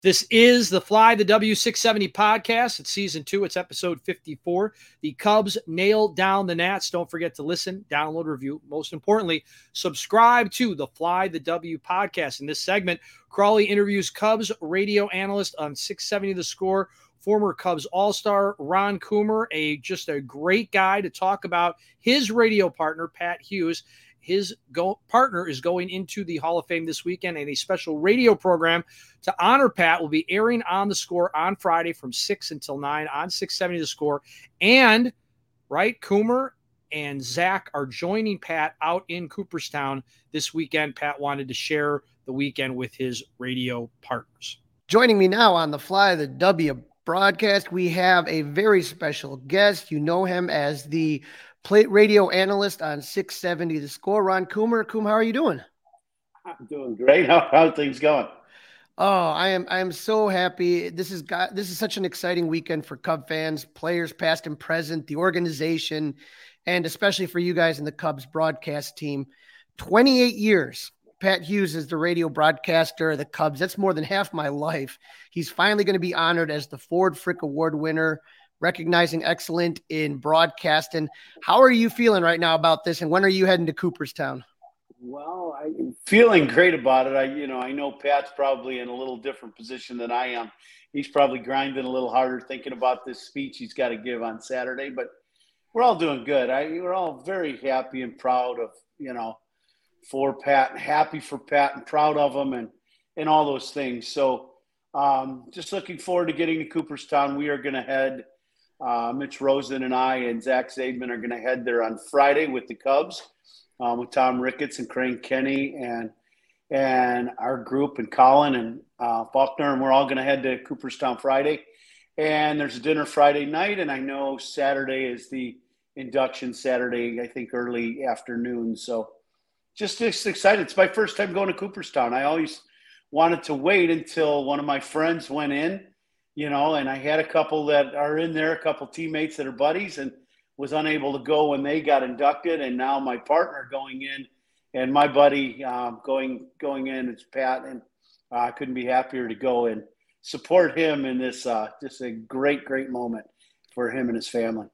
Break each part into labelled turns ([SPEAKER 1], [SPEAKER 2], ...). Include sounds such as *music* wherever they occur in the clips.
[SPEAKER 1] This is the Fly the W670 podcast. It's season two, it's episode 54. The Cubs nailed down the Nats. Don't forget to listen, download, review. Most importantly, subscribe to the Fly the W podcast. In this segment, Crawly interviews Cubs radio analyst on 670 The Score, former Cubs All Star Ron Coomer, a just a great guy to talk about his radio partner, Pat Hughes his go- partner is going into the Hall of Fame this weekend, and a special radio program to honor Pat will be airing on the score on Friday from 6 until 9 on 670 the score. And, right, Coomer and Zach are joining Pat out in Cooperstown this weekend. Pat wanted to share the weekend with his radio partners.
[SPEAKER 2] Joining me now on the Fly the W broadcast, we have a very special guest. You know him as the plate radio analyst on 670 The Score. Ron Coomer. Coom, how are you doing?
[SPEAKER 3] I'm doing great. How how things going?
[SPEAKER 2] Oh, I am I am so happy. This is got this is such an exciting weekend for Cub fans, players past and present, the organization, and especially for you guys in the Cubs broadcast team. 28 years. Pat Hughes is the radio broadcaster of the Cubs. That's more than half my life. He's finally going to be honored as the Ford Frick Award winner recognizing excellent in broadcasting. How are you feeling right now about this, and when are you heading to Cooperstown?
[SPEAKER 3] Well, I'm feeling great about it. I, you know, I know Pat's probably in a little different position than I am. He's probably grinding a little harder, thinking about this speech he's got to give on Saturday. But we're all doing good. I, we're all very happy and proud of, you know, for Pat, and happy for Pat, and proud of him, and and all those things. So, um, just looking forward to getting to Cooperstown. We are going to head uh, Mitch Rosen and I and Zach Zaidman are going to head there on Friday with the Cubs, um, with Tom Ricketts and Crane Kenney and and our group and Colin and uh, Faulkner, and we're all going to head to Cooperstown Friday. And there's a dinner Friday night, and I know Saturday is the induction Saturday. I think early afternoon. So just, excited. It's my first time going to Cooperstown. I always wanted to wait until one of my friends went in you know, and I had a couple that are in there, a couple teammates that are buddies, and was unable to go when they got inducted. And now my partner going in, and my buddy um, going going in, it's Pat, and I uh, couldn't be happier to go and support him in this uh, just a great, great moment for him and his family.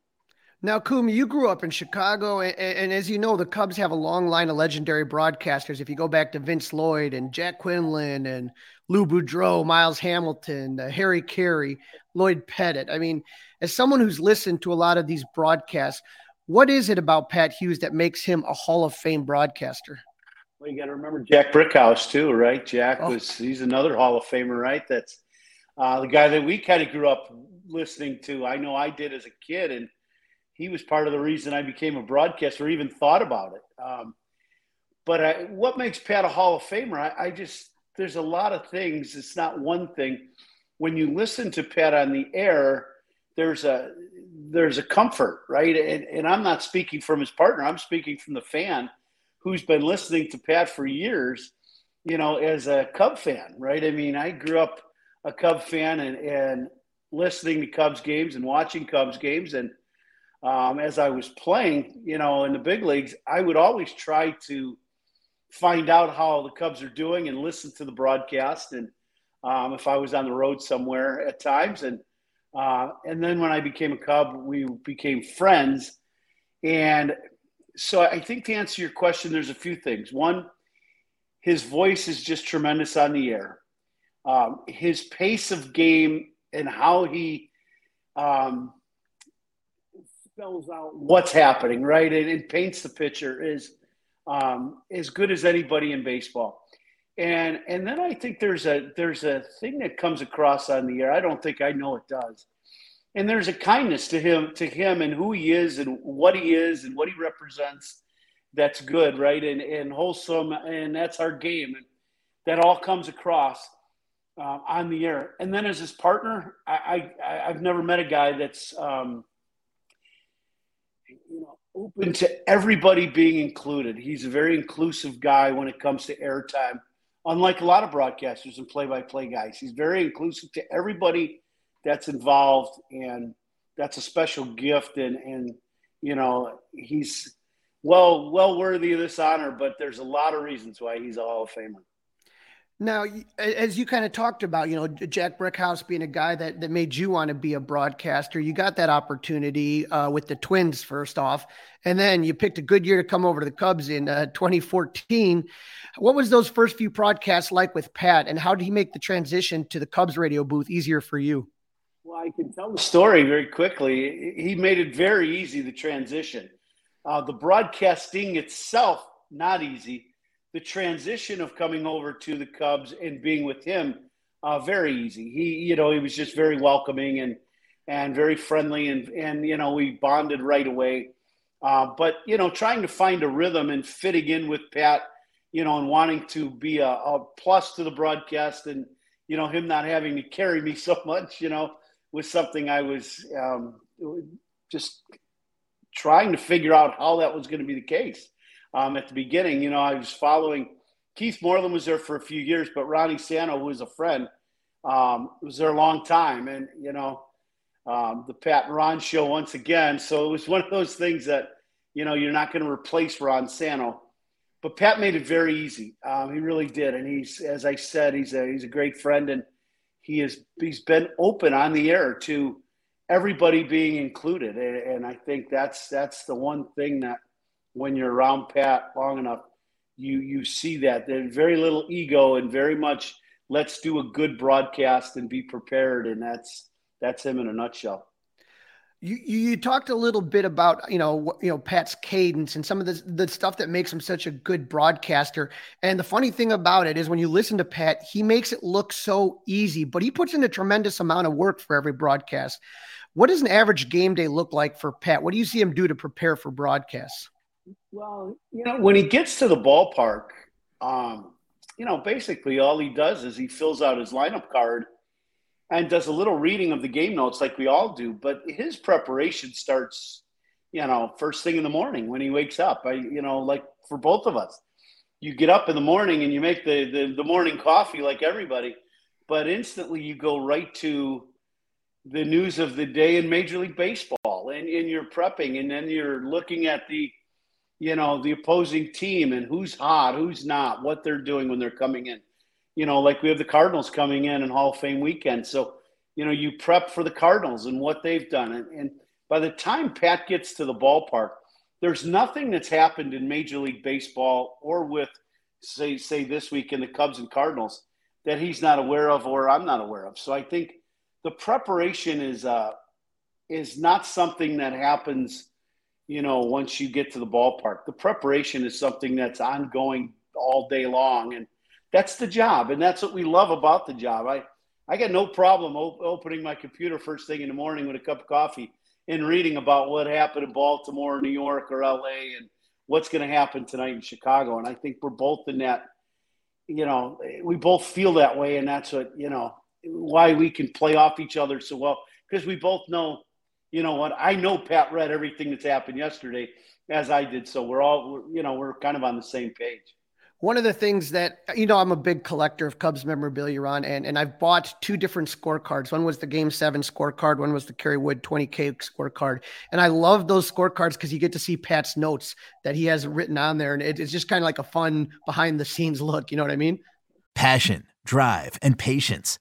[SPEAKER 2] Now, Kumi, you grew up in Chicago, and, and, as you know, the Cubs have a long line of legendary broadcasters. If you go back to Vince Lloyd and Jack Quinlan and Lou Boudreau, Milo Hamilton, uh, Harry Caray, Lloyd Pettit. I mean, as someone who's listened to a lot of these broadcasts, what is it about Pat Hughes that makes him a Hall of Fame broadcaster?
[SPEAKER 3] Well, you got to remember Jack Brickhouse too, right? Jack oh. was he's another Hall of Famer, right? That's uh, the guy that we kind of grew up listening to. I know I did as a kid, and he was part of the reason I became a broadcaster, even thought about it. Um, but I, what makes Pat a Hall of Famer? I, I just there's a lot of things. It's not one thing. When you listen to Pat on the air, there's a there's a comfort, right? And, and I'm not speaking from his partner. I'm speaking from the fan who's been listening to Pat for years, you know, as a Cub fan, right? I mean, I grew up a Cub fan and, and listening to Cubs games and watching Cubs games. And um, as I was playing, you know, in the big leagues, I would always try to find out how the Cubs are doing and listen to the broadcast. And um, if I was on the road somewhere at times, and uh, and then when I became a Cub, we became friends. And so I think to answer your question, there's a few things. One, his voice is just tremendous on the air. Um, his pace of game and how he um, spells out what's happening, right? And it paints the picture is um, as good as anybody in baseball. And and then I think there's a there's a thing that comes across on the air. I don't think I know it does and there's a kindness to him to him and who he is and what he is and what he represents that's good right and, and wholesome and that's our game and that all comes across uh, on the air and then as his partner I, I i've never met a guy that's um, open to everybody being included he's a very inclusive guy when it comes to airtime unlike a lot of broadcasters and play-by-play guys he's very inclusive to everybody that's involved, and that's a special gift. And and you know he's well well worthy of this honor, but there's a lot of reasons why he's a Hall of Famer.
[SPEAKER 2] Now, as you kind of talked about, you know, Jack Brickhouse being a guy that, that made you want to be a broadcaster, you got that opportunity uh, with the Twins first off, and then you picked a good year to come over to the Cubs in uh, 2014. What was those first few broadcasts like with Pat, and how did he make the transition to the Cubs radio booth easier for you?
[SPEAKER 3] Well, I can tell the story very quickly. He made it very easy, the transition. Uh, the broadcasting itself, not easy. The transition of coming over to the Cubs and being with him, uh, very easy. He, you know, he was just very welcoming and and very friendly, and and you know, we bonded right away. Uh, but you know, trying to find a rhythm and fitting in with Pat, you know, and wanting to be a, a plus to the broadcast, and you know, him not having to carry me *laughs* so much, you know, was something I was um, just trying to figure out how that was going to be the case. Um, at the beginning, you know, I was following Keith Moreland was there for a few years, but Ronnie Santo, who was a friend, um, was there a long time, and you know, um, the Pat and Ron show once again. So it was *laughs* one of those things that you know you're not going to replace Ron Santo. but Pat made it very easy. Um, he really did, and he's, as I said, he's a he's a great friend, and he is he's been open on the air to everybody being included, and, and I think that's that's the one thing that when you're around Pat long enough, you you see that there's very little ego and very much let's do a good broadcast and be prepared, and that's that's him in a nutshell.
[SPEAKER 2] You, you talked a little bit about you know you know Pat's cadence and some of the the stuff that makes him such a good broadcaster. And the funny thing about it is when you listen to Pat, he makes it look so easy, but he puts in a tremendous amount of work for every broadcast. What does an average game day look like for Pat? What do you see him do to prepare for broadcasts?
[SPEAKER 3] Well, you know, when he gets to the ballpark, um, you know, basically all he does is he fills out his lineup card and does a little reading of the game notes like we all do. But his preparation starts, you know, first thing in the morning when he wakes up. I, you know, like for both of us, you get up in the morning and you make the, the, the morning coffee like everybody, but instantly you go right to the news of the day in Major League Baseball and, and you're prepping and then you're looking at the, you know, the opposing team and who's hot, who's not, what they're doing when they're coming in you know, like we have the Cardinals coming in and Hall of Fame weekend. So, you know, you prep for the Cardinals and what they've done. And, and by the time Pat gets to the ballpark, there's nothing that's happened in Major League Baseball or with, say, say this week in the Cubs and Cardinals that he's not aware of or I'm not aware of. So I think the preparation is uh, is not something that happens, you know, once you get to the ballpark. The preparation is something that's ongoing all day long. And that's the job. And that's what we love about the job. I, I got no problem op- opening my computer first thing in the morning with a cup of coffee and reading about what happened in Baltimore, New York, or LA and what's going to happen tonight in Chicago. And I think we're both in that, you know, we both feel that way. And that's what, you know, why we can play off each other so well because we both know, you know what, I know Pat read everything that's happened yesterday as I did. So we're all, you know, we're kind of on the same page.
[SPEAKER 2] One of the things that you know, I'm a big collector of Cubs memorabilia, Ron, and and I've bought two different scorecards. One was the Game Seven scorecard. One was the Kerry Wood 20K scorecard. And I love those scorecards because you get to see Pat's notes that he has written on there, and it, it's just kind of like a fun behind the scenes look. You know what I mean?
[SPEAKER 4] Passion, drive, and patience.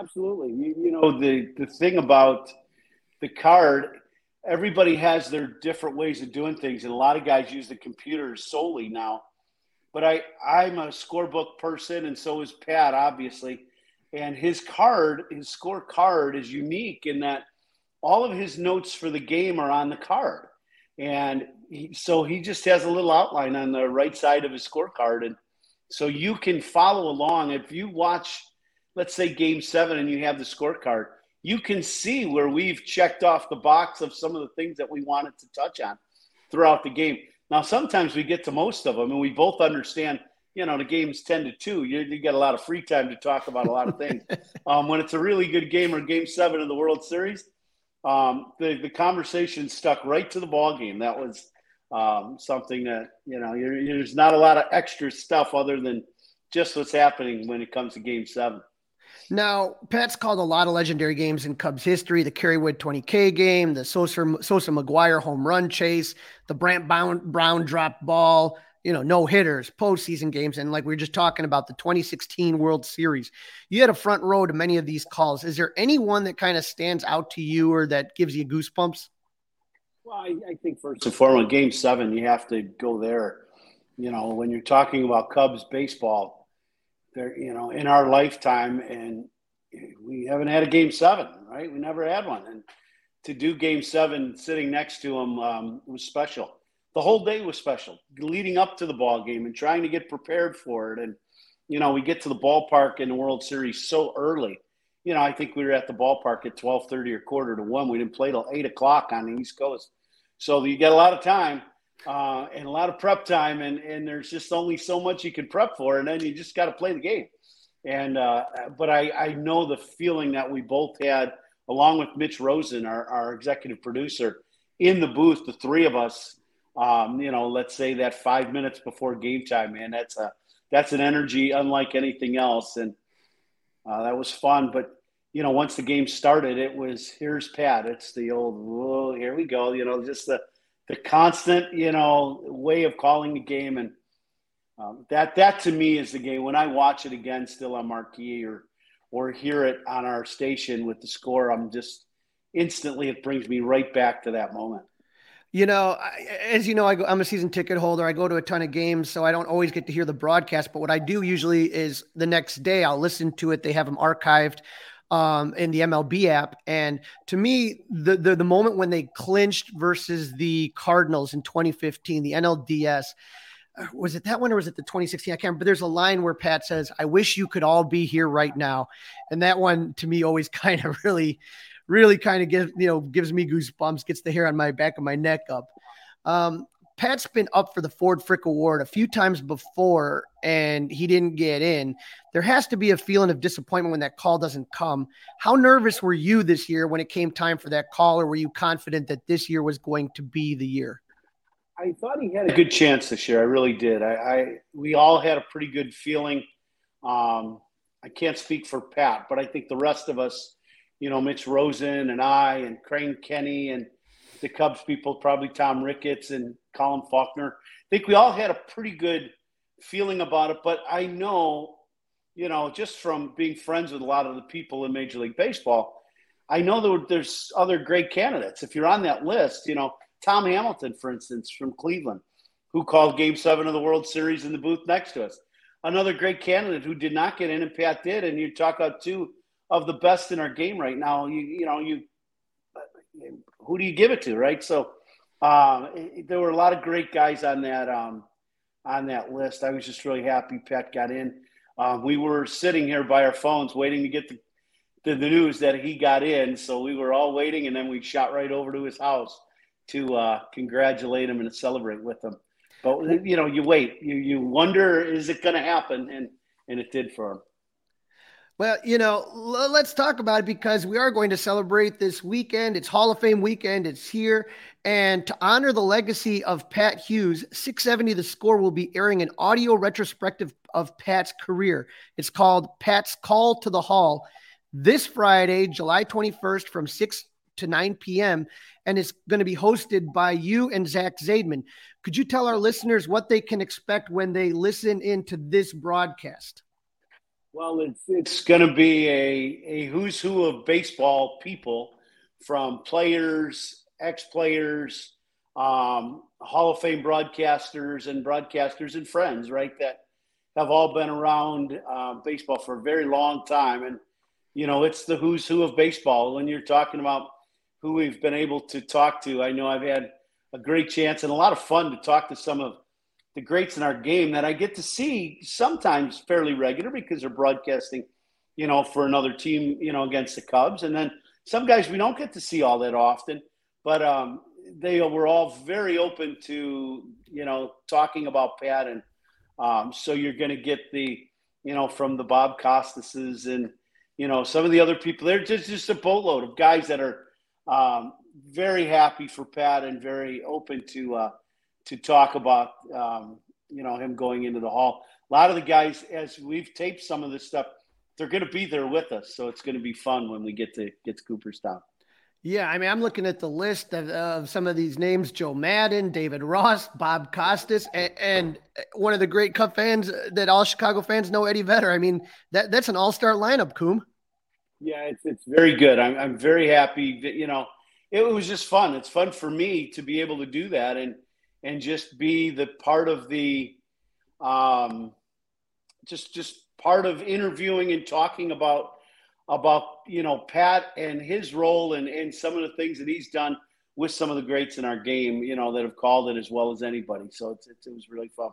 [SPEAKER 3] Absolutely. You, you know, the, the thing about the card, everybody has their different ways of doing things, and a lot of guys use the computers solely now. But I, I'm a scorebook person, and so is Pat, obviously. And his card, his score card, is unique in that all of his notes for the game are on the card. And he, so he just has a little outline on the right side of his scorecard. And so you can follow along. If you watch, let's say, game seven and you have the scorecard, you can see where we've checked off the box of some of the things that we wanted to touch on throughout the game. Now, sometimes we get to most of them and we both understand, you know, the game's 10 to 2. You, you get a lot of free time to talk about a lot of things. *laughs* um, when it's a really good game or game seven of the World Series, um, the, the conversation stuck right to the ball game. That was um, something that, you know, there's not a lot of extra stuff other than just what's happening when it comes to game seven.
[SPEAKER 2] Now, Pat's called a lot of legendary games in Cubs history the Kerry Wood 20K game, the Sosa, Sosa McGwire home run chase, the Brant Brown, Brown drop ball, you know, no hitters, postseason games. And like we were just talking about the 2016 World Series, you had a front row to many of these calls. Is there any one that kind of stands out to you or that gives you goosebumps?
[SPEAKER 3] Well, I, I think first and foremost, game seven, you have to go there. You know, when you're talking about Cubs baseball, there, you know, in our lifetime, and we haven't had a game seven, right? We never had one, and to do game seven sitting next to him um, was special. The whole day was special, leading up to the ball game and trying to get prepared for it. And you know, we get to the ballpark in the World Series so early. You know, I think we were at the ballpark at twelve thirty or quarter to one. We didn't play till eight o'clock on the East Coast, so you get a lot of time uh, and a lot of prep time, and and there's just only so much you can prep for, and then you just got to play the game. And uh, but I I know the feeling that we both had, along with Mitch Rosen, our our executive producer, in the booth, the three of us. Um, you know, let's say that five minutes before game time, man, that's a that's an energy unlike anything else, and uh, that was fun. But you know, once the game started, it was here's Pat. It's the old, whoa, here we go. You know, just the the constant, you know, way of calling the game, and um, that that to me is the game. When I watch it again, still on marquee or or hear it on our station with the score, I'm just instantly it brings me right back to that moment.
[SPEAKER 2] You know, as you know, I am a season ticket holder. I go to a ton of games, so I don't always get to hear the broadcast. But what I do usually is the next day I'll listen to it. They have them archived um, in the MLB app. And to me, the, the, the moment when they clinched versus the Cardinals in 2015, the NLDS, uh, was it that one or was it the 2016? I can't remember. There's a line where Pat says, I wish you could all be here right now. And that one to me always *laughs* kind of really, really kind of gives, you know, gives me goosebumps, gets the hair on my back of my neck up. Um, Pat's been up for the Ford Frick Award a few times before and he didn't get in. There has to be a feeling of disappointment when that call doesn't come. How nervous were you this year when it came time for that call, or were you confident that this year was going to be the year?
[SPEAKER 3] I thought he had a good chance this year. I really did. I, I we all had a pretty good feeling. Um, I can't speak for Pat, but I think the rest of us, you know, Mitch Rosen and I and Crane Kenney and the Cubs people, probably Tom Ricketts and Colin Faulkner. I think we all had a pretty good feeling about it. But I know, you know, just from being friends with a lot of the people in Major League Baseball, I know that there's other great candidates. If you're on that list, you know, Tom Hamilton, for instance, from Cleveland, who called game seven of the World Series in the booth next to us. Another great candidate who did not get in, and Pat did. And you talk about two of the best in our game right now. You, you know, you who do you give it to, right? So um, there were a lot of great guys on that um, on that list. I was just really happy Pat got in. Um, we were sitting here by our phones waiting to get the, the, the news that he got in. So we were all waiting, and then we shot right over to his house to uh, congratulate him and celebrate with him. But you know, you wait, you you wonder, is it going to happen? And and it did for him.
[SPEAKER 2] Well, you know, l- let's talk about it because we are going to celebrate this weekend. It's Hall of Fame weekend. It's here. And to honor the legacy of Pat Hughes, 670 The Score will be airing an audio retrospective of Pat's career. It's called Pat's Call to the Hall this Friday, July 21st from 6 to 9 p.m. And it's going to be hosted by you and Zach Zaidman. Could you tell our listeners what they can expect when they listen into this broadcast?
[SPEAKER 3] Well, it's it's going to be a, a who's who of baseball people from players, ex players, um, Hall of Fame broadcasters, and broadcasters and friends, right? That have all been around uh, baseball for a very long time. And, you know, it's the who's who of baseball. When you're talking about who we've been able to talk to. I know I've had a great chance and a lot of fun to talk to some of the greats in our game that I get to see sometimes fairly regular because they're broadcasting, you know, for another team, you know, against the Cubs. And then some guys we don't get to see all that often, but um, they were all very open to, you know, talking about Pat. And um, so you're going to get the, you know, from the Bob Costases and, you know, some of the other people, they're just, just a boatload of guys that are, um, very happy for Pat and very open to uh, to talk about um, you know him going into the hall. A lot of the guys, as we've taped some of this stuff, they're going to be there with us, so it's going to be fun when we get to get to Cooperstown.
[SPEAKER 2] Yeah, I mean, I'm looking at the list of, of, some of these names: Joe Maddon, David Ross, Bob Costas, and, and, one of the great Cub fans that all Chicago fans know, Eddie Vedder. I mean, that that's an all-star lineup, Coom.
[SPEAKER 3] Yeah, it's it's very good. I'm I'm very happy that you know it was just fun. It's fun for me to be able to do that and and just be the part of the um just just part of interviewing and talking about about you know Pat and his role and and some of the things that he's done with some of the greats in our game, you know, that have called it as well as anybody. So it's, it's it was really fun.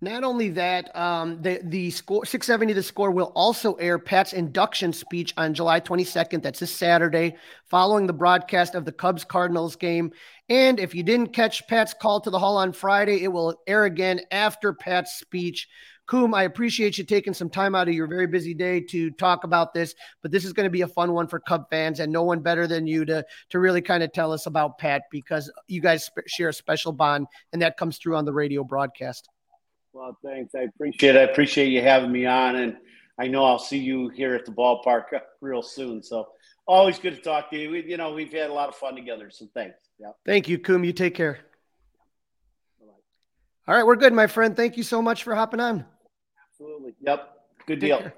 [SPEAKER 2] Not only that, um, the the score 670 the score will also air Pat's induction speech on July 22nd. That's this Saturday, following the broadcast of the Cubs Cardinals game. And if you didn't catch Pat's call to the hall on Friday, it will air again after Pat's speech. Coom, I appreciate you taking some time out of your very busy day to talk about this, but this is going to be a fun one for Cub fans, and no one better than you to to really kind of tell us about Pat because you guys share a special bond, and that comes through on the radio broadcast.
[SPEAKER 3] Well, thanks. I appreciate it. I appreciate you having me on, and I know I'll see you here at the ballpark *laughs* real soon. So always good to talk to you. We, you know, we've had a lot of fun together. So thanks. Yeah.
[SPEAKER 2] Thank you, Coom. You take care. All right, we're good, my friend. Thank you so much for hopping on.
[SPEAKER 3] Absolutely. Yep. Good deal.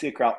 [SPEAKER 3] See you, Kraut.